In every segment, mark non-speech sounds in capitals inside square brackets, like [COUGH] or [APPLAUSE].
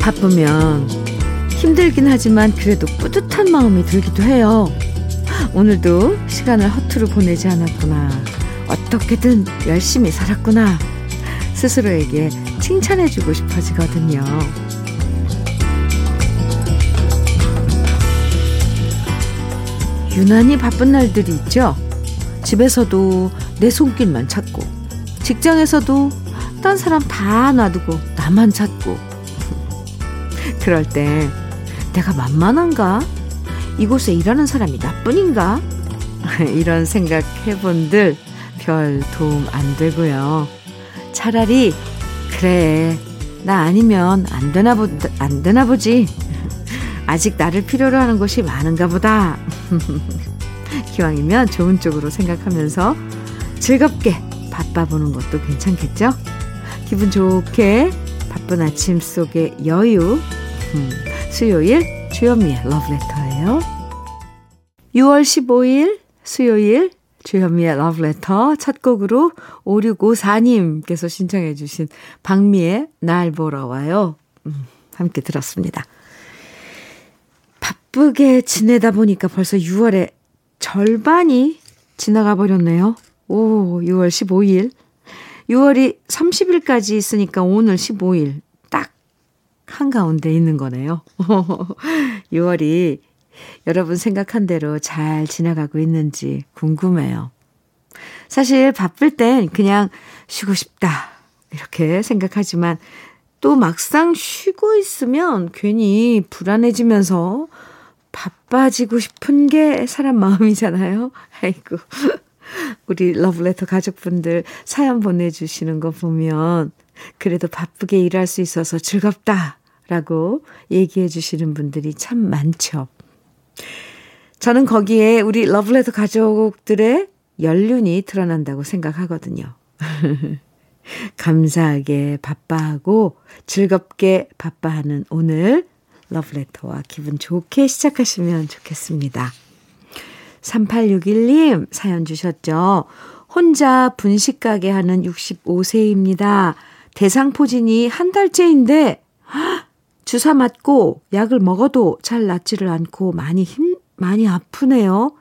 바쁘면 힘들긴 하지만 그래도 뿌듯한 마음이 들기도 해요. 오늘도 시간을 허투루 보내지 않았구나. 어떻게든 열심히 살았구나. 스스로에게 칭찬해주고 싶어지거든요. 유난히 바쁜 날들이 있죠. 집에서도 내 손길만 찾고, 직장에서도 딴 사람 다 놔두고 나만 찾고. [LAUGHS] 그럴 때 내가 만만한가? 이곳에 일하는 사람이 나뿐인가? [LAUGHS] 이런 생각 해본들 별 도움 안 되고요. 차라리 그래 나 아니면 안 되나 보, 안 되나 보지. 아직 나를 필요로 하는 곳이 많은가 보다. [LAUGHS] 기왕이면 좋은 쪽으로 생각하면서 즐겁게 바빠보는 것도 괜찮겠죠? 기분 좋게 바쁜 아침 속의 여유. 음, 수요일 주현미의 러브레터예요. 6월 15일 수요일 주현미의 러브레터 첫 곡으로 5654님께서 신청해 주신 박미의 날 보러 와요. 음, 함께 들었습니다. 바쁘게 지내다 보니까 벌써 6월의 절반이 지나가 버렸네요. 오, 6월 15일. 6월이 30일까지 있으니까 오늘 15일 딱 한가운데 있는 거네요. [LAUGHS] 6월이 여러분 생각한 대로 잘 지나가고 있는지 궁금해요. 사실 바쁠 땐 그냥 쉬고 싶다. 이렇게 생각하지만 또 막상 쉬고 있으면 괜히 불안해지면서 바빠지고 싶은 게 사람 마음이잖아요. [LAUGHS] 아이고. 우리 러브레터 가족분들 사연 보내주시는 거 보면 그래도 바쁘게 일할 수 있어서 즐겁다. 라고 얘기해 주시는 분들이 참 많죠. 저는 거기에 우리 러브레터 가족들의 연륜이 드러난다고 생각하거든요. [LAUGHS] 감사하게 바빠하고 즐겁게 바빠하는 오늘 러브레터와 기분 좋게 시작하시면 좋겠습니다. 3861님 사연 주셨죠. 혼자 분식 가게 하는 65세입니다. 대상포진이 한 달째인데 주사 맞고 약을 먹어도 잘 낫지를 않고 많이 힘 많이 아프네요.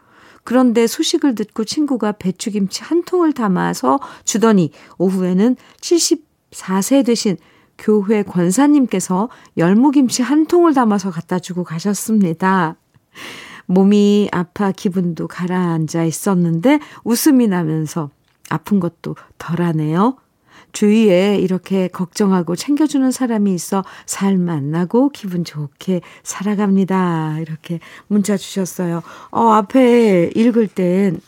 그런데 소식을 듣고 친구가 배추김치 한 통을 담아서 주더니 오후에는 74세 되신 교회 권사님께서 열무김치 한 통을 담아서 갖다 주고 가셨습니다. 몸이 아파 기분도 가라앉아 있었는데 웃음이 나면서 아픈 것도 덜하네요. 주위에 이렇게 걱정하고 챙겨주는 사람이 있어 살 만나고 기분 좋게 살아갑니다. 이렇게 문자 주셨어요. 어, 앞에 읽을 땐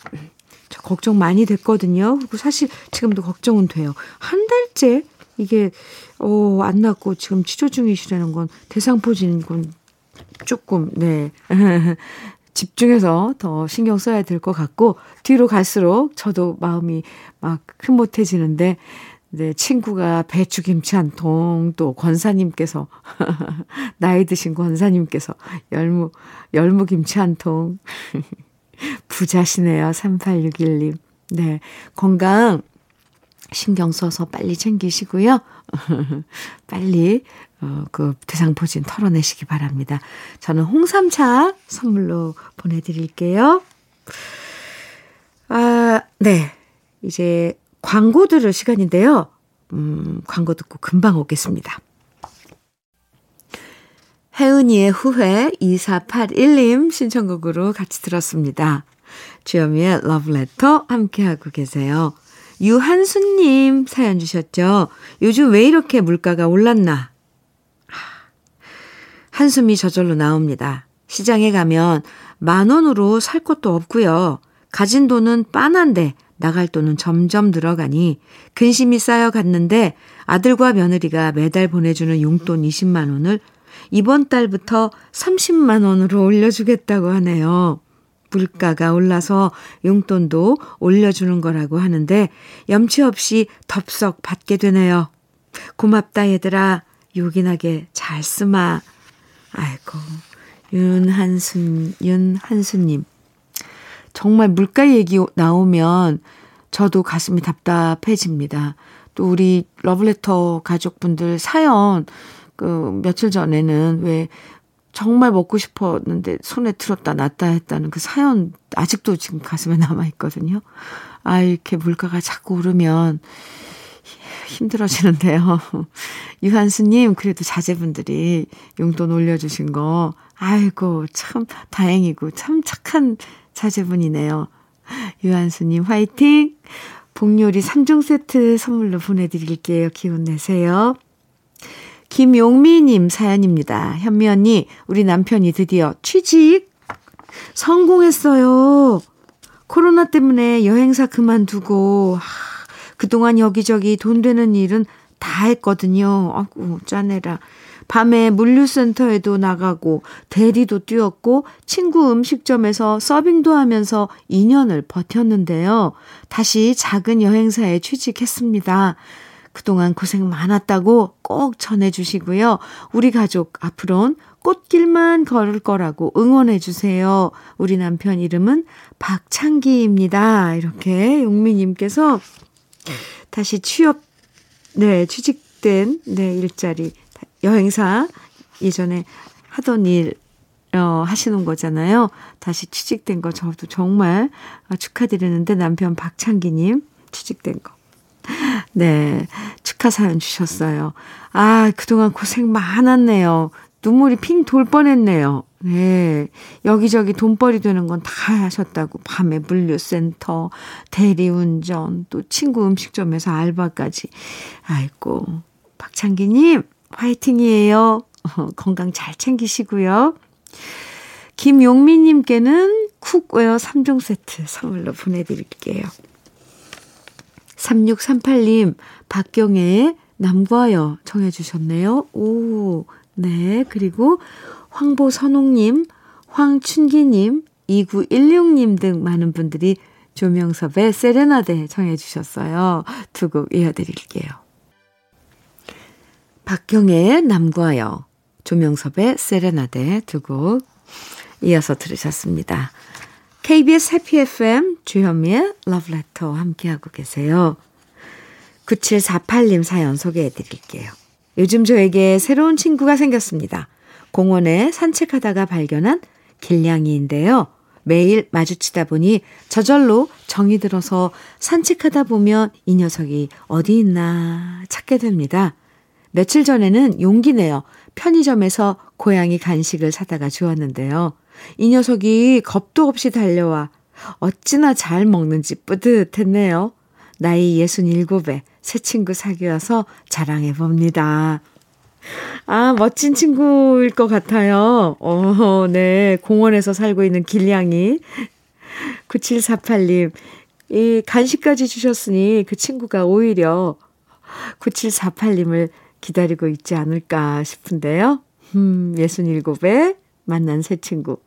저 걱정 많이 됐거든요. 그리고 사실 지금도 걱정은 돼요. 한 달째 이게, 어, 안 낫고 지금 치료 중이시라는 건 대상포진 건 조금, 네. [LAUGHS] 집중해서 더 신경 써야 될 것 같고, 뒤로 갈수록 저도 마음이 막 흐뭇해지는데, 네, 친구가 배추김치 한 통, 또 권사님께서, [LAUGHS] 나이 드신 권사님께서 열무, 열무김치 한 통. [LAUGHS] 부자시네요, 3861님. 네, 건강 신경 써서 빨리 챙기시고요. [LAUGHS] 빨리, 어, 그 대상포진 털어내시기 바랍니다. 저는 홍삼차 선물로 보내드릴게요. 아, 네. 이제 광고 들을 시간인데요. 음, 광고 듣고 금방 오겠습니다. 혜은이의 후회 2481님 신청곡으로 같이 들었습니다. 주여미의 러브레터 함께하고 계세요. 유한수님 사연 주셨죠? 요즘 왜 이렇게 물가가 올랐나? 한숨이 저절로 나옵니다. 시장에 가면 만 원으로 살 것도 없고요. 가진 돈은 빤한데 나갈 돈은 점점 늘어가니 근심이 쌓여 갔는데 아들과 며느리가 매달 보내주는 용돈 20만 원을 이번 달부터 30만 원으로 올려주겠다고 하네요. 물가가 올라서 용돈도 올려주는 거라고 하는데 염치 없이 덥석 받게 되네요. 고맙다 얘들아. 요긴하게 잘 쓰마. 아이고 윤한순 윤한수님 정말 물가 얘기 나오면 저도 가슴이 답답해집니다. 또 우리 러블레터 가족분들 사연 그 며칠 전에는 왜 정말 먹고 싶었는데 손에 들었다 놨다 했다는 그 사연 아직도 지금 가슴에 [LAUGHS] 남아 있거든요. 아 이렇게 물가가 자꾸 오르면 힘들어지는데요. [LAUGHS] 유한수님 그래도 자제분들이 용돈 올려주신 거 아이고 참 다행이고 참 착한 자제분이네요. 유한수님 화이팅! 복요리 3종 세트 선물로 보내드릴게요. 기운 내세요. 김용미님 사연입니다. 현미 언니, 우리 남편이 드디어 취직 성공했어요. 코로나 때문에 여행사 그만두고, 하, 그동안 여기저기 돈 되는 일은 다 했거든요. 아구 짜내라. 밤에 물류센터에도 나가고 대리도 뛰었고 친구 음식점에서 서빙도 하면서 2년을 버텼는데요. 다시 작은 여행사에 취직했습니다. 그동안 고생 많았다고 꼭 전해주시고요. 우리 가족 앞으론 꽃길만 걸을 거라고 응원해 주세요. 우리 남편 이름은 박창기입니다. 이렇게 용미님께서 다시 취업, 네, 취직된, 네, 일자리 여행사 예전에 하던 일 어, 하시는 거잖아요. 다시 취직된 거 저도 정말 축하드리는데 남편 박창기님 취직된 거. 네, 축하 사연 주셨어요. 아, 그동안 고생 많았네요. 눈물이 핑 돌 뻔했네요. 네. 여기저기 돈벌이 되는 건 다 하셨다고. 밤에 물류센터, 대리운전, 또 친구 음식점에서 알바까지. 아이고, 박창기님, 화이팅이에요. [LAUGHS] 건강 잘 챙기시고요. 김용민님께는 cookware 3종 세트 선물로 보내드릴게요. 3638님, 박경애의 남과여 청해 주셨네요. 오, 네. 그리고 황보선홍님, 황춘기님, 2916님 등 많은 분들이 조명섭의 세레나데 청해 주셨어요. 두 곡 이어드릴게요. 박경애의 남과 여, 조명섭의 세레나데 두 곡 이어서 들으셨습니다. KBS 해피 FM 주현미의 러브레터 함께하고 계세요. 9748님 사연 소개해 드릴게요. 요즘 저에게 새로운 친구가 생겼습니다. 공원에 산책하다가 발견한 길냥이인데요. 매일 마주치다 보니 저절로 정이 들어서 산책하다 보면 이 녀석이 어디 있나 찾게 됩니다. 며칠 전에는 용기 내어 편의점에서 고양이 간식을 사다가 주었는데요. 이 녀석이 겁도 없이 달려와 어찌나 잘 먹는지 뿌듯했네요. 나이 67에 새 친구 사귀어서 자랑해 봅니다. 아, 멋진 친구일 것 같아요. 어, 네. 공원에서 살고 있는 길냥이. 9748님, 이 간식까지 주셨으니 그 친구가 오히려 9748님을 기다리고 있지 않을까 싶은데요. 음, 67에 만난 새 친구.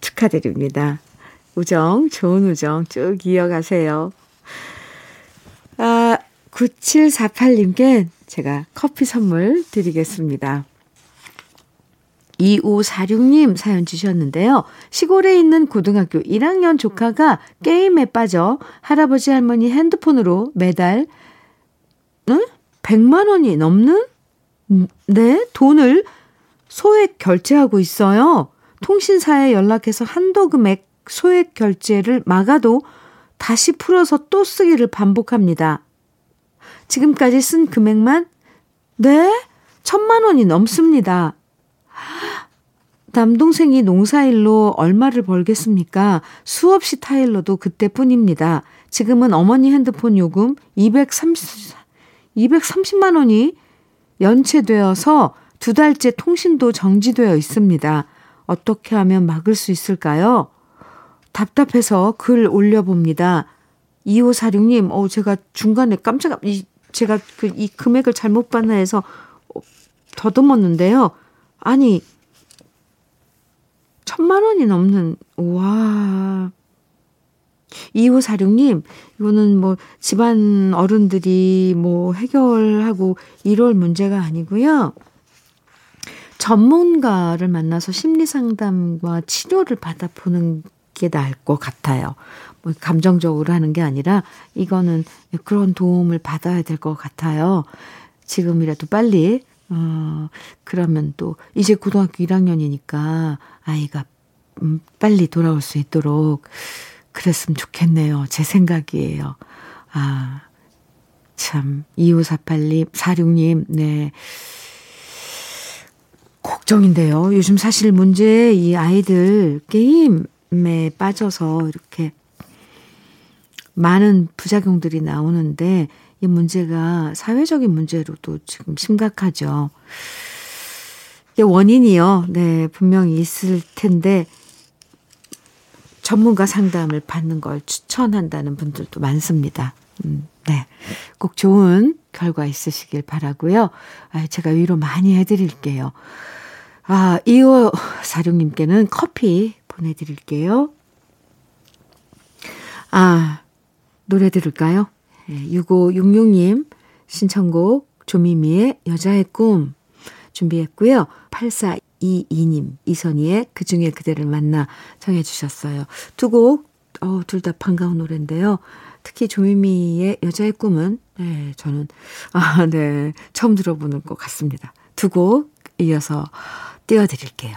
축하드립니다. 우정, 좋은 우정 쭉 이어가세요. 아, 9748님께 제가 커피 선물 드리겠습니다. 2546님 사연 주셨는데요. 시골에 있는 고등학교 1학년 조카가 게임에 빠져 할아버지 할머니 핸드폰으로 매달 응? 100만 원이 넘는 네, 돈을 소액 결제하고 있어요. 통신사에 연락해서 한도 금액 소액 결제를 막아도 다시 풀어서 또 쓰기를 반복합니다. 지금까지 쓴 금액만 네? 천만 원이 넘습니다. 남동생이 농사일로 얼마를 벌겠습니까? 수없이 타일러도 그때뿐입니다. 지금은 어머니 핸드폰 요금 230, 230만 원이 연체되어서 두 달째 통신도 정지되어 있습니다. 어떻게 하면 막을 수 있을까요? 답답해서 글 올려봅니다. 2546님, 어, 제가 중간에 깜짝, 이, 제가 그, 이 금액을 잘못 봤나 해서 더듬었는데요. 아니, 천만 원이 넘는, 우와. 2546님, 이거는 뭐 집안 어른들이 뭐 해결하고 이럴 문제가 아니고요. 전문가를 만나서 심리 상담과 치료를 받아보는 게 나을 것 같아요. 뭐 감정적으로 하는 게 아니라 이거는 그런 도움을 받아야 될 것 같아요. 지금이라도 빨리 어 그러면 또 이제 고등학교 1학년이니까 아이가 음 빨리 돌아올 수 있도록 그랬으면 좋겠네요. 제 생각이에요. 아, 참, 2548님, 46님, 네. 걱정인데요. 요즘 사실 문제 이 아이들 게임 에 빠져서 이렇게 많은 부작용들이 나오는데 이 문제가 사회적인 문제로도 지금 심각하죠. 원인이요. 네, 분명히 있을 텐데 전문가 상담을 받는 걸 추천한다는 분들도 많습니다. 음, 네. 꼭 좋은 결과 있으시길 바라고요. 아, 제가 위로 많이 해드릴게요. 아, 2546님께는 커피 보내드릴게요. 아, 노래 들을까요? 네, 6566님 신청곡 조미미의 여자의 꿈 준비했고요. 84 이이님, 이선희의 그 중에 그대를 만나 정해 주셨어요. 두 곡, 어, 둘 다 반가운 노래인데요. 특히 조미미의 여자의 꿈은, 네, 저는, 아, 네, 처음 들어보는 것 같습니다. 두 곡 이어서 띄워드릴게요.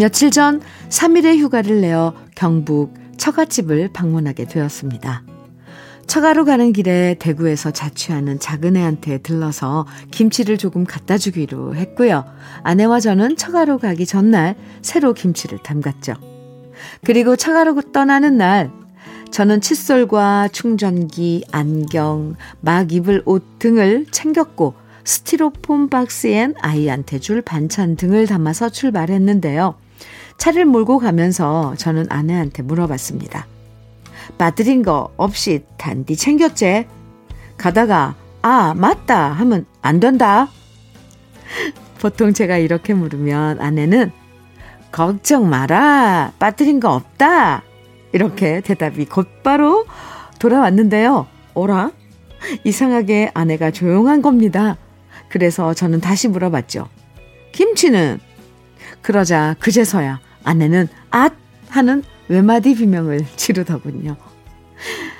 며칠 전 3일의 휴가를 내어 경북 처갓집을 방문하게 되었습니다. 처가로 가는 길에 대구에서 자취하는 작은 애한테 들러서 김치를 조금 갖다 주기로 했고요. 아내와 저는 처가로 가기 전날 새로 김치를 담갔죠. 그리고 처가로 떠나는 날 저는 칫솔과 충전기, 안경, 막 입을 옷 등을 챙겼고 스티로폼 박스엔 아이한테 줄 반찬 등을 담아서 출발했는데요. 차를 몰고 가면서 저는 아내한테 물어봤습니다. 빠뜨린 거 없이 단디 챙겼제? 가다가 아 맞다 하면 안 된다. 보통 제가 이렇게 물으면 아내는 걱정 마라 빠뜨린 거 없다 이렇게 대답이 곧바로 돌아왔는데요. 오라 이상하게 아내가 조용한 겁니다. 그래서 저는 다시 물어봤죠. 김치는 그러자 그제서야 아내는 앗 하는 외마디 비명을 지르더군요.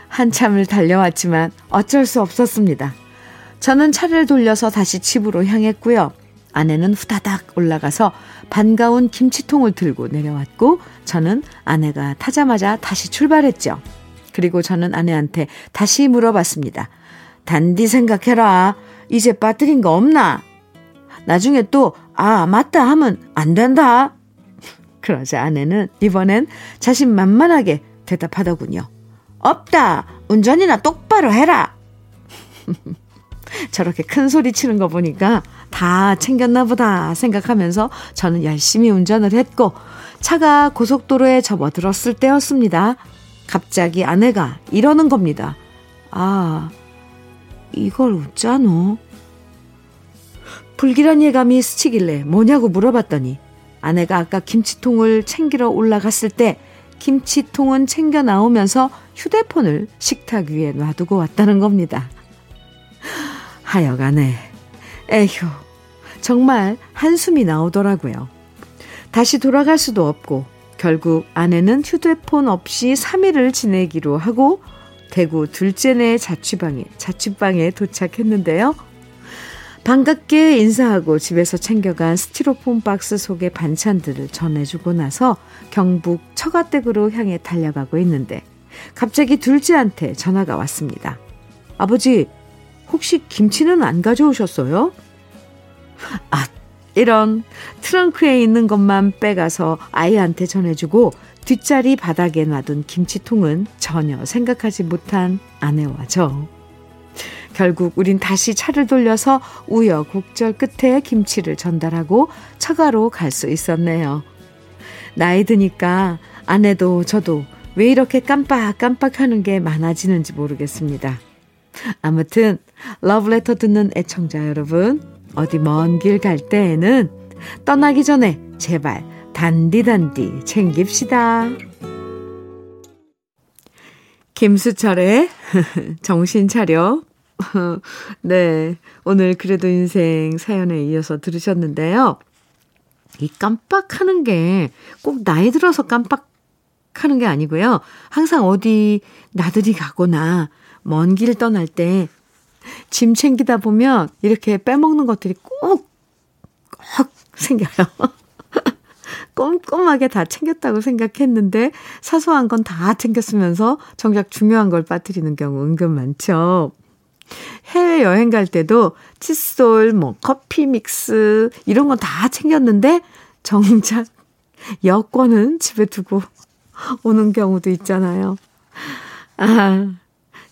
한참을 달려왔지만 어쩔 수 없었습니다. 저는 차를 돌려서 다시 집으로 향했고요. 아내는 후다닥 올라가서 반가운 김치통을 들고 내려왔고 저는 아내가 타자마자 다시 출발했죠. 그리고 저는 아내한테 다시 물어봤습니다. 단디 생각해라. 이제 빠뜨린 거 없나? 나중에 또, 아, 맞다 하면 안 된다. 그러자 아내는 이번엔 자신만만하게 대답하더군요. 없다! 운전이나 똑바로 해라! [LAUGHS] 저렇게 큰 소리 치는 거 보니까 다 챙겼나 보다 생각하면서 저는 열심히 운전을 했고 차가 고속도로에 접어들었을 때였습니다. 갑자기 아내가 이러는 겁니다. 아, 이걸 웃자노? 불길한 예감이 스치길래 뭐냐고 물어봤더니 아내가 아까 김치통을 챙기러 올라갔을 때 김치통은 챙겨 나오면서 휴대폰을 식탁 위에 놔두고 왔다는 겁니다. 하여간에 에휴 정말 한숨이 나오더라고요. 다시 돌아갈 수도 없고 결국 아내는 휴대폰 없이 3일을 지내기로 하고 대구 둘째네 자취방에 자취방에 도착했는데요. 반갑게 인사하고 집에서 챙겨간 스티로폼 박스 속의 반찬들을 전해주고 나서 경북 처가댁으로 향해 달려가고 있는데 갑자기 둘째한테 전화가 왔습니다. 아버지, 혹시 김치는 안 가져오셨어요? [LAUGHS] 아, 이런 트렁크에 있는 것만 빼가서 아이한테 전해주고 뒷자리 바닥에 놔둔 김치통은 전혀 생각하지 못한 아내와 저. 결국 우린 다시 차를 돌려서 우여곡절 끝에 김치를 전달하고 처가로 갈 수 있었네요. 나이 드니까 아내도 저도 왜 이렇게 깜빡깜빡 하는 게 많아지는지 모르겠습니다. 아무튼 러브레터 듣는 애청자 여러분 어디 먼 길 갈 때에는 떠나기 전에 제발 단디단디 챙깁시다. 김수철의 [LAUGHS] 정신 차려. [LAUGHS] 네. 오늘 그래도 인생 사연에 이어서 들으셨는데요. 이 깜빡하는 게 꼭 나이 들어서 깜빡하는 게 아니고요. 항상 어디 나들이 가거나 먼 길 떠날 때 짐 챙기다 보면 이렇게 빼먹는 것들이 꼭, 꼭 생겨요. [LAUGHS] 꼼꼼하게 다 챙겼다고 생각했는데 사소한 건 다 챙겼으면서 정작 중요한 걸 빠뜨리는 경우 은근 많죠. 해외 여행 갈 때도 칫솔, 뭐 커피 믹스 이런 건 다 챙겼는데 정작 여권은 집에 두고 오는 경우도 있잖아요. 아,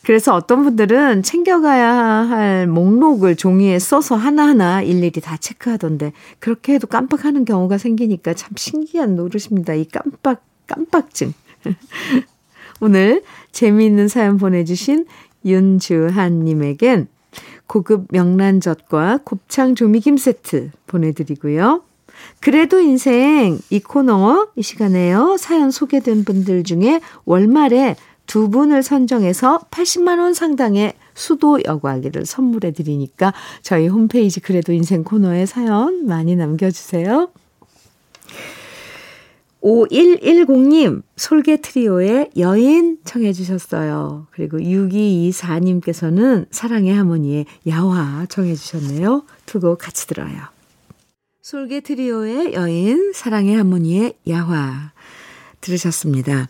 그래서 어떤 분들은 챙겨가야 할 목록을 종이에 써서 하나하나 일일이 다 체크하던데 그렇게 해도 깜빡하는 경우가 생기니까 참 신기한 노릇입니다. 이 깜빡, 깜빡증. [LAUGHS] 오늘 재미있는 사연 보내주신 윤주한님에겐 고급 명란젓과 곱창 조미김 세트 보내드리고요. 그래도 인생 이 코너 이 시간에요. 사연 소개된 분들 중에 월말에 두 분을 선정해서 80만 원 상당의 수도 여과기를 선물해 드리니까 저희 홈페이지 그래도 인생 코너에 사연 많이 남겨주세요. 5110님, 솔개 트리오의 여인 청해 주셨어요. 그리고 6224님께서는 사랑의 하모니의 야화 청해 주셨네요. 두 곡 같이 들어요. 솔개 트리오의 여인, 사랑의 하모니의 야화 들으셨습니다.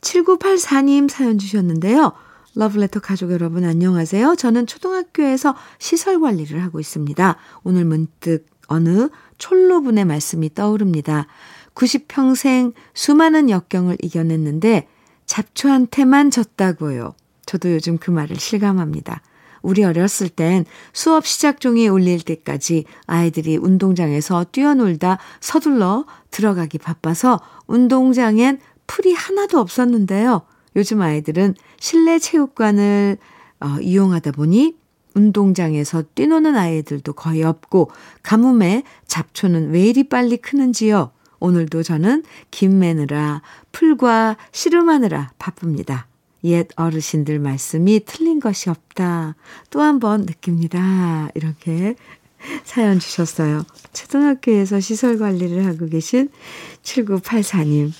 7984님 사연 주셨는데요. 러브레터 가족 여러분 안녕하세요. 저는 초등학교에서 시설 관리를 하고 있습니다. 오늘 문득 어느 촐로분의 말씀이 떠오릅니다. 90평생 수많은 역경을 이겨냈는데 잡초한테만 졌다고요. 저도 요즘 그 말을 실감합니다. 우리 어렸을 땐 수업 시작 종이 울릴 때까지 아이들이 운동장에서 뛰어놀다 서둘러 들어가기 바빠서 운동장엔 풀이 하나도 없었는데요. 요즘 아이들은 실내 체육관을 어, 이용하다 보니 운동장에서 뛰노는 아이들도 거의 없고 가뭄에 잡초는 왜 이리 빨리 크는지요. 오늘도 저는 김 매느라 풀과 씨름하느라 바쁩니다. 옛 어르신들 말씀이 틀린 것이 없다. 또 한 번 느낍니다. 이렇게 사연 주셨어요. 초등학교에서 시설 관리를 하고 계신 7984님.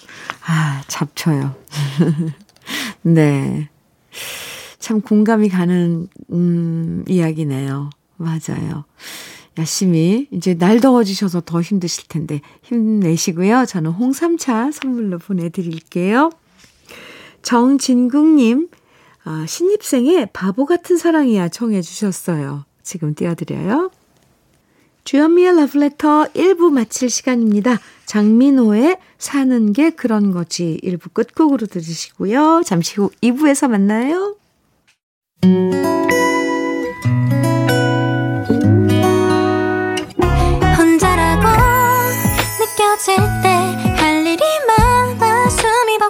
아, 잡쳐요. [LAUGHS] 네. 참 공감이 가는, 음, 이야기네요. 맞아요. 열심히, 이제 날 더워지셔서 더 힘드실 텐데, 힘내시고요. 저는 홍삼차 선물로 보내드릴게요. 정진국님, 아, 신입생의 바보 같은 사랑이야 청해 주셨어요. 지금 띄워드려요. 주현미의 러브레터 1부 마칠 시간입니다. 장민호의 사는 게 그런 거지 1부 끝곡으로 들으시고요. 잠시 후 2부에서 만나요.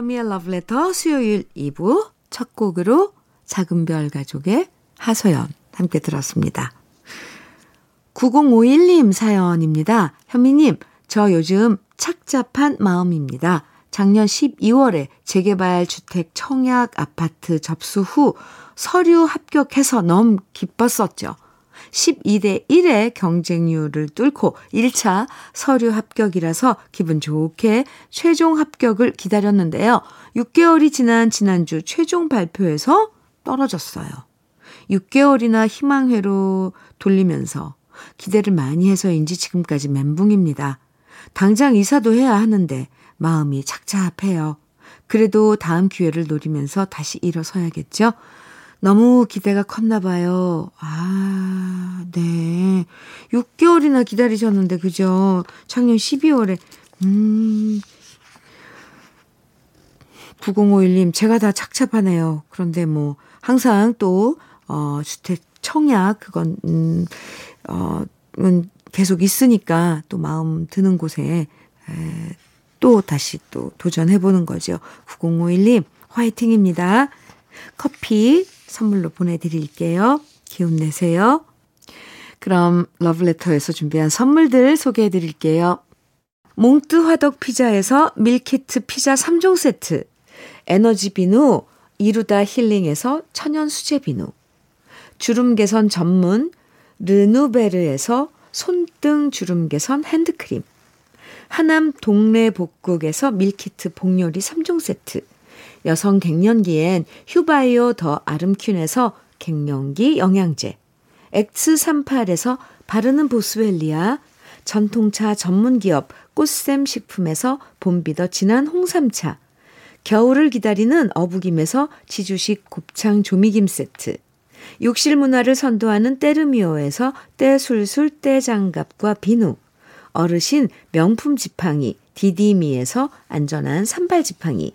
주현미의 Letter 수요일 2부 첫 곡으로 작은 별 가족의 하소연 함께 들었습니다. 9051님 사연입니다. 현미님, 저 요즘 착잡한 마음입니다. 작년 12월에 재개발 주택 청약 아파트 접수 후 서류 합격해서 너무 기뻤었죠. 12대 1의 경쟁률을 뚫고 1차 서류 합격이라서 기분 좋게 최종 합격을 기다렸는데요. 6개월이 지난 지난주 최종 발표에서 떨어졌어요. 6개월이나 희망회로 돌리면서 기대를 많이 해서인지 지금까지 멘붕입니다. 당장 이사도 해야 하는데 마음이 착잡해요. 그래도 다음 기회를 노리면서 다시 일어서야겠죠? 너무 기대가 컸나 봐요. 아, 네. 6개월이나 기다리셨는데, 그죠? 작년 12월에, 음, 9051님, 제가 다 착잡하네요. 그런데 뭐, 항상 또, 어, 주택 청약, 그건, 음, 어, 은 계속 있으니까 또 마음 드는 곳에, 에, 또 다시 또 도전해보는 거죠. 9051님, 화이팅입니다. 커피 선물로 보내드릴게요. 기운 내세요. 그럼 러브레터에서 준비한 선물들 소개해 드릴게요. 몽뜨 화덕 피자에서 밀키트 피자 3종 세트, 에너지 비누 이루다 힐링에서 천연 수제 비누, 주름 개선 전문 르누베르에서 손등 주름 개선 핸드크림, 하남 동네 복국에서 밀키트 복요리 3종 세트, 여성 갱년기엔 휴바이오 더 아름퀸에서 갱년기 영양제, X38에서 바르는 보스웰리아, 전통차 전문기업 꽃샘 식품에서 봄비더 진한 홍삼차, 겨울을 기다리는 어부김에서 지주식 곱창 조미김 세트, 욕실 문화를 선도하는 때르미오에서 때술술 때장갑과 비누, 어르신 명품 지팡이 디디미에서 안전한 산발 지팡이,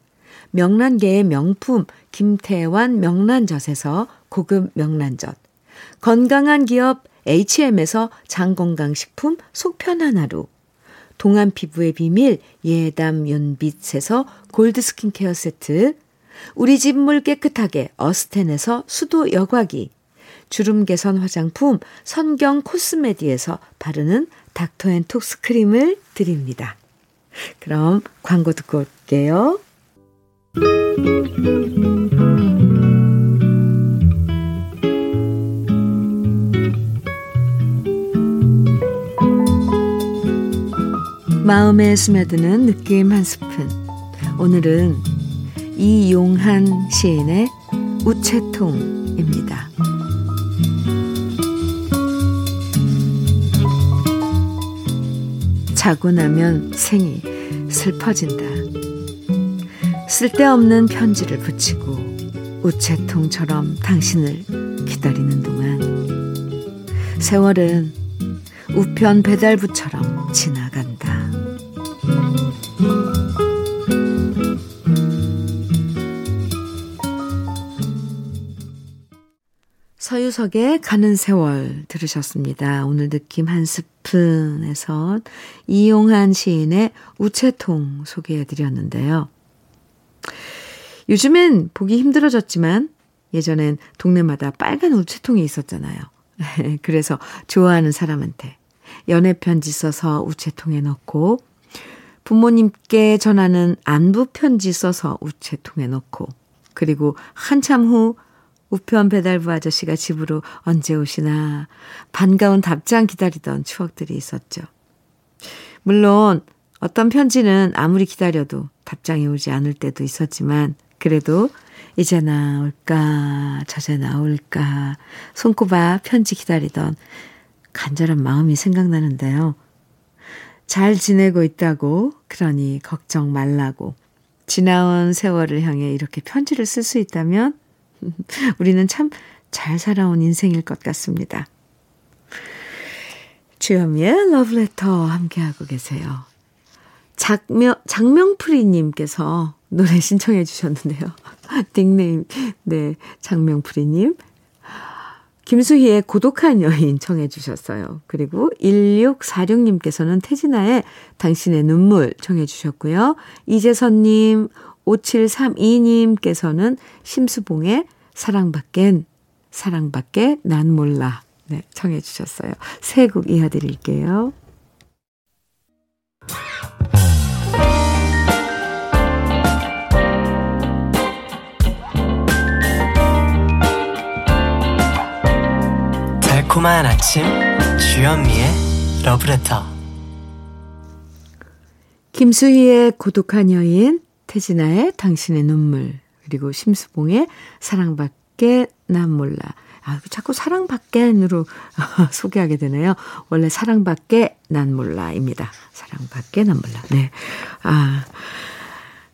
명란계의 명품 김태환 명란젓에서 고급 명란젓, 건강한 기업 HM에서 장건강식품 속편한 하루, 동안 피부의 비밀 예담 윤빛에서 골드 스킨케어 세트, 우리 집 물 깨끗하게 어스텐에서 수도 여과기, 주름 개선 화장품 선경 코스메디에서 바르는 닥터앤톡스 크림을 드립니다. 그럼 광고 듣고 올게요. 마음에 스며드는 느낌 한 스푼. 오늘은 이용한 시인의 우체통입니다. 자고 나면 생이 슬퍼진다. 쓸데없는 편지를 붙이고 우체통처럼 당신을 기다리는 동안 세월은 우편 배달부처럼 지나간다. 서유석의 가는 세월 들으셨습니다. 오늘 느낌 한 스푼에서 이용한 시인의 우체통 소개해 드렸는데요. 요즘엔 보기 힘들어졌지만 예전엔 동네마다 빨간 우체통이 있었잖아요. [LAUGHS] 그래서 좋아하는 사람한테 연애 편지 써서 우체통에 넣고 부모님께 전하는 안부 편지 써서 우체통에 넣고 그리고 한참 후 우편 배달부 아저씨가 집으로 언제 오시나 반가운 답장 기다리던 추억들이 있었죠. 물론 어떤 편지는 아무리 기다려도 답장이 오지 않을 때도 있었지만 그래도 이제 나 올까 저제 나 올까 손꼽아 편지 기다리던 간절한 마음이 생각나는데요. 잘 지내고 있다고 그러니 걱정 말라고 지나온 세월을 향해 이렇게 편지를 쓸 수 있다면 [LAUGHS] 우리는 참 잘 살아온 인생일 것 같습니다. 주현미의 러브레터 함께하고 계세요. 장명, 장명프리님께서 노래 신청해 주셨는데요. [LAUGHS] 닉네임, 네, 장명프리님. 김수희의 고독한 여인 청해 주셨어요. 그리고 1646님께서는 태진아의 당신의 눈물 청해 주셨고요. 이재선님, 5732님께서는 심수봉의 사랑밖엔, 사랑밖에 난 몰라. 네, 청해 주셨어요. 세 곡 이어드릴게요. 달콤한 아침 주현미의 러브레터 김수희의 고독한 여인 태진아의 당신의 눈물 그리고 심수봉의 사랑밖에 난 몰라 아, 자꾸 사랑밖에으로 [LAUGHS] 소개하게 되네요. 원래 사랑밖에 난 몰라입니다. 사랑밖에 난 몰라. 네. 아.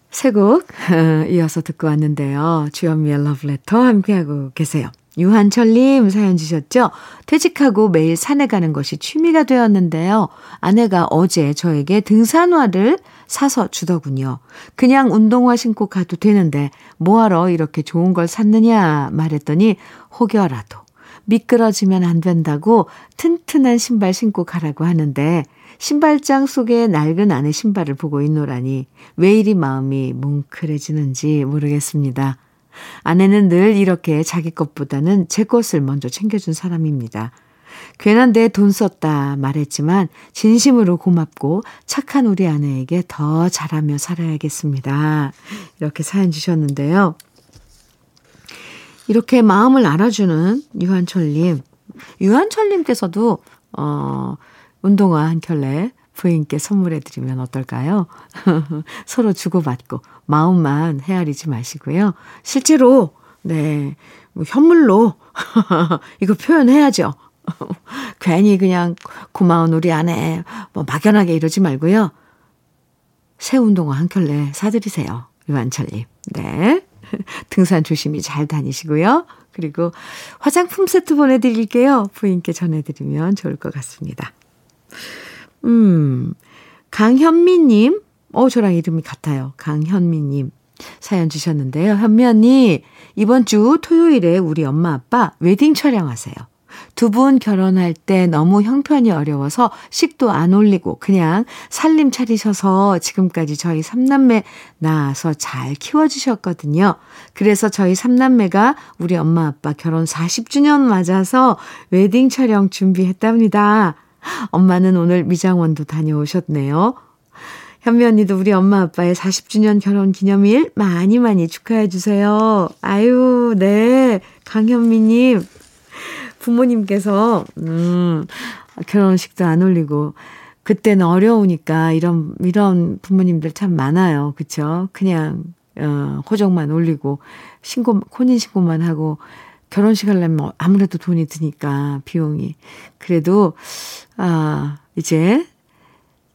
세곡 어, 이어서 듣고 왔는데요. 주현미의 러브레터 함께하고 계세요. 유한철님 사연 주셨죠? 퇴직하고 매일 산에 가는 것이 취미가 되었는데요. 아내가 어제 저에게 등산화를 사서 주더군요. 그냥 운동화 신고 가도 되는데 뭐하러 이렇게 좋은 걸 샀느냐 말했더니 혹여라도 미끄러지면 안 된다고 튼튼한 신발 신고 가라고 하는데 신발장 속에 낡은 아내 신발을 보고 있노라니 왜 이리 마음이 뭉클해지는지 모르겠습니다. 아내는 늘 이렇게 자기 것보다는 제 것을 먼저 챙겨준 사람입니다. 괜한데 돈 썼다 말했지만 진심으로 고맙고 착한 우리 아내에게 더 잘하며 살아야겠습니다. 이렇게 사연 주셨는데요. 이렇게 마음을 알아주는 유한철님. 유한철님께서도, 어, 운동화 한 켤레 부인께 선물해 드리면 어떨까요? [LAUGHS] 서로 주고받고 마음만 헤아리지 마시고요. 실제로, 네, 뭐 현물로 [LAUGHS] 이거 표현해야죠. [LAUGHS] 괜히 그냥 고마운 우리 아내 뭐 막연하게 이러지 말고요. 새 운동화 한 켤레 사드리세요. 유한철님. 네. 등산 조심히 잘 다니시고요. 그리고 화장품 세트 보내드릴게요. 부인께 전해드리면 좋을 것 같습니다. 음, 강현미님, 어, 저랑 이름이 같아요. 강현미님. 사연 주셨는데요. 현미 언니, 이번 주 토요일에 우리 엄마 아빠 웨딩 촬영하세요. 두 분 결혼할 때 너무 형편이 어려워서 식도 안 올리고 그냥 살림 차리셔서 지금까지 저희 삼남매 낳아서 잘 키워주셨거든요. 그래서 저희 삼남매가 우리 엄마 아빠 결혼 40주년 맞아서 웨딩 촬영 준비했답니다. 엄마는 오늘 미장원도 다녀오셨네요. 현미 언니도 우리 엄마 아빠의 40주년 결혼 기념일 많이 많이 축하해 주세요. 아유, 네. 강현미님, 부모님께서, 음, 결혼식도 안 올리고, 그때는 어려우니까 이런, 이런 부모님들 참 많아요. 그쵸? 그냥, 어, 호적만 올리고, 신고, 혼인신고만 하고, 결혼식 하려면 아무래도 돈이 드니까, 비용이. 그래도, 아, 이제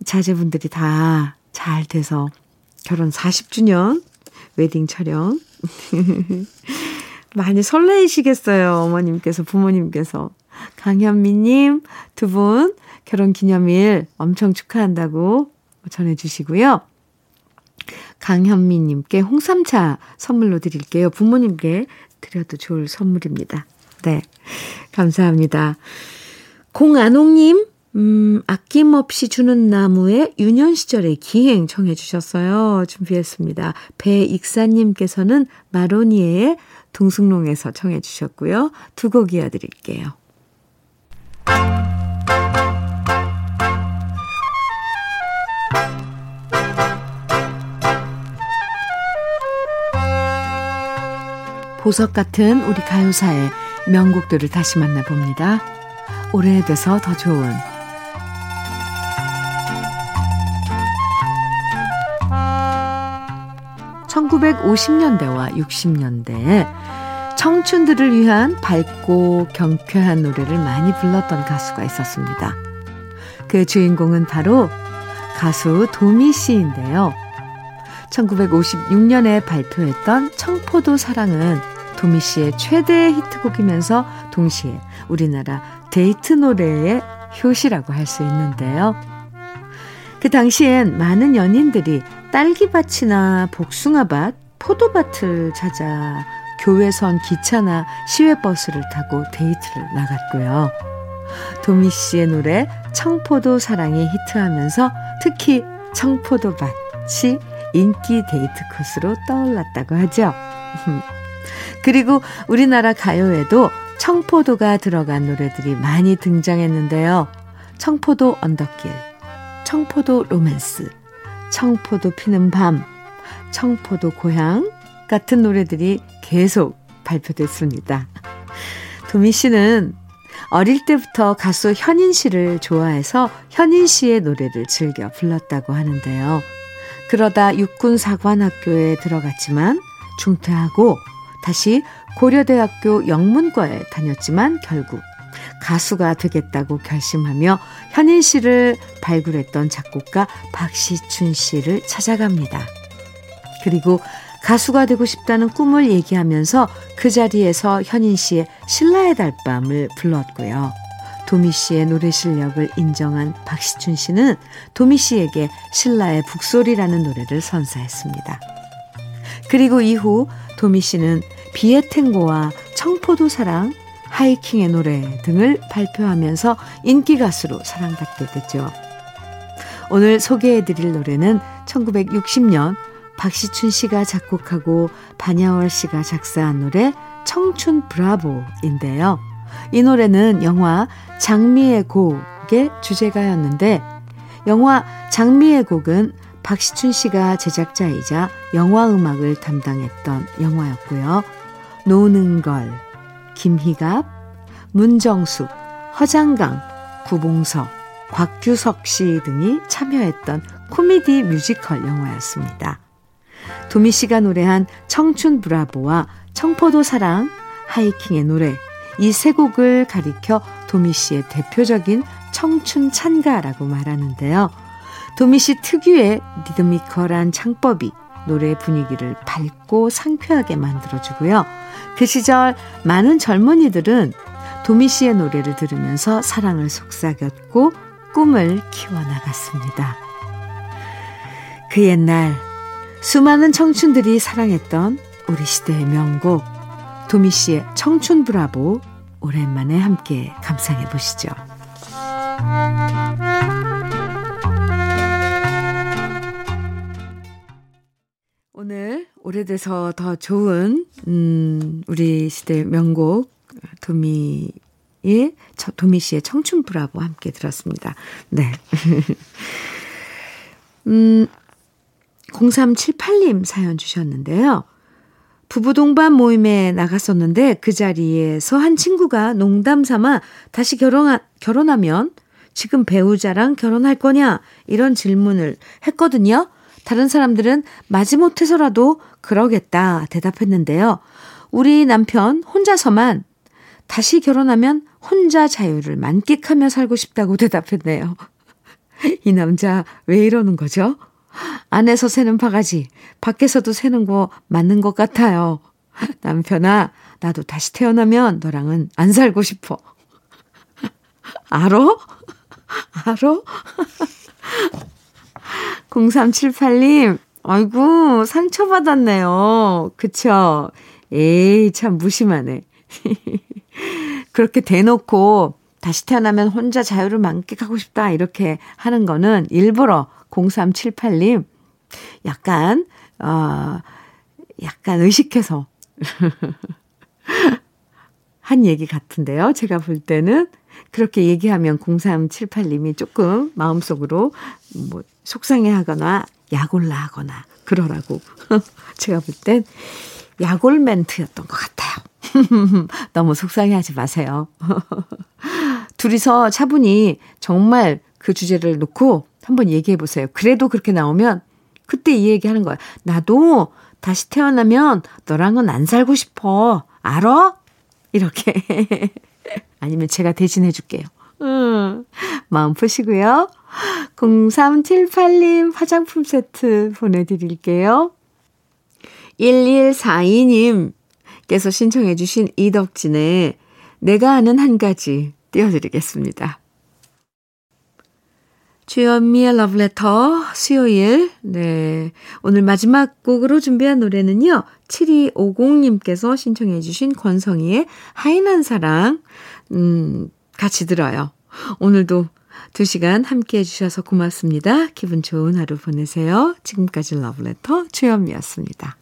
자제분들이 다 잘 돼서 결혼 40주년 웨딩 촬영. [LAUGHS] 많이 설레이시겠어요. 어머님께서, 부모님께서. 강현미님 두 분 결혼 기념일 엄청 축하한다고 전해주시고요. 강현미님께 홍삼차 선물로 드릴게요. 부모님께 드려도 좋을 선물입니다. 네. 감사합니다. 공안홍님, 음, 아낌없이 주는 나무의 유년 시절의 기행 청해 주셨어요. 준비했습니다. 배익사님께서는 마로니에의 동승롱에서 청해 주셨고요. 두 곡 이어드릴게요. 보석 같은 우리 가요사의 명곡들을 다시 만나봅니다. 오래돼서 더 좋은 1950년대와 60년대에 청춘들을 위한 밝고 경쾌한 노래를 많이 불렀던 가수가 있었습니다. 그 주인공은 바로 가수 도미 씨인데요. 1956년에 발표했던 청포도 사랑은 도미 씨의 최대 히트곡이면서 동시에 우리나라 데이트 노래의 효시라고 할 수 있는데요. 그 당시엔 많은 연인들이 딸기밭이나 복숭아밭, 포도밭을 찾아 교외선 기차나 시외버스를 타고 데이트를 나갔고요. 도미 씨의 노래 청포도 사랑이 히트하면서 특히 청포도밭이 인기 데이트 코스로 떠올랐다고 하죠. [LAUGHS] 그리고 우리나라 가요에도 청포도가 들어간 노래들이 많이 등장했는데요. 청포도 언덕길, 청포도 로맨스, 청포도 피는 밤, 청포도 고향 같은 노래들이 계속 발표됐습니다. [LAUGHS] 도미 씨는 어릴 때부터 가수 현인 씨를 좋아해서 현인 씨의 노래를 즐겨 불렀다고 하는데요. 그러다 육군 사관학교에 들어갔지만 중퇴하고 다시 고려대학교 영문과에 다녔지만 결국 가수가 되겠다고 결심하며 현인 씨를 발굴했던 작곡가 박시춘 씨를 찾아갑니다. 그리고 가수가 되고 싶다는 꿈을 얘기하면서 그 자리에서 현인 씨의 신라의 달밤을 불렀고요. 도미 씨의 노래 실력을 인정한 박시춘 씨는 도미 씨에게 신라의 북소리라는 노래를 선사했습니다. 그리고 이후 도미 씨는 비에탱고와 청포도 사랑, 하이킹의 노래 등을 발표하면서 인기 가수로 사랑받게 되죠. 오늘 소개해드릴 노래는 1960년 박시춘 씨가 작곡하고 반야월 씨가 작사한 노래 청춘 브라보인데요. 이 노래는 영화 장미의 곡의 주제가였는데 영화 장미의 곡은 박시춘 씨가 제작자이자 영화 음악을 담당했던 영화였고요. 노는걸, 김희갑, 문정숙, 허장강, 구봉석, 곽규석 씨 등이 참여했던 코미디 뮤지컬 영화였습니다. 도미 씨가 노래한 청춘 브라보와 청포도 사랑, 하이킹의 노래 이 세 곡을 가리켜 도미 씨의 대표적인 청춘 찬가라고 말하는데요. 도미 씨 특유의 리드미컬한 창법이 노래 분위기를 밝고 상쾌하게 만들어주고요. 그 시절 많은 젊은이들은 도미 씨의 노래를 들으면서 사랑을 속삭였고 꿈을 키워나갔습니다. 그 옛날 수많은 청춘들이 사랑했던 우리 시대의 명곡 도미 씨의 청춘 브라보 오랜만에 함께 감상해 보시죠. 오늘 오래돼서 더 좋은 음, 우리 시대 명곡 도미의 도미 씨의 청춘 브라보 함께 들었습니다. 네. [LAUGHS] 음, 0378님 사연 주셨는데요. 부부 동반 모임에 나갔었는데 그 자리에서 한 친구가 농담 삼아 다시 결혼, 결혼하면 지금 배우자랑 결혼할 거냐? 이런 질문을 했거든요. 다른 사람들은 마지못해서라도 그러겠다 대답했는데요. 우리 남편 혼자서만 다시 결혼하면 혼자 자유를 만끽하며 살고 싶다고 [LAUGHS] 대답했네요. 이 남자 왜 이러는 거죠? 안에서 새는 바가지, 밖에서도 새는 거 맞는 것 같아요. 남편아, 나도 다시 태어나면 너랑은 안 살고 싶어. 알어? 알어? 0378님, 아이고, 상처받았네요. 그쵸? 에이, 참 무심하네. 그렇게 대놓고 다시 태어나면 혼자 자유를 만끽하고 싶다, 이렇게 하는 거는 일부러 0378님, 약간, 어, 약간 의식해서 [LAUGHS] 한 얘기 같은데요. 제가 볼 때는 그렇게 얘기하면 0378님이 조금 마음속으로 뭐 속상해 하거나 약올라 하거나 그러라고. [LAUGHS] 제가 볼 땐 약올 멘트였던 것 같아요. [LAUGHS] 너무 속상해 하지 마세요. 둘이서 차분히 정말 그 주제를 놓고 한번 얘기해 보세요. 그래도 그렇게 나오면 그때 이 얘기 하는 거야. 나도 다시 태어나면 너랑은 안 살고 싶어. 알아? 이렇게. [LAUGHS] 아니면 제가 대신해 줄게요. 음, 마음 푸시고요. 0378님 화장품 세트 보내드릴게요. 1142님 께서 신청해 주신 이덕진의 내가 아는 한 가지 띄워드리겠습니다. 주현미의 러브레터 수요일 네 오늘 마지막 곡으로 준비한 노래는요. 7250님께서 신청해 주신 권성희의 하인한 사랑 음 같이 들어요. 오늘도 2시간 함께 해주셔서 고맙습니다. 기분 좋은 하루 보내세요. 지금까지 러브레터 주현미였습니다.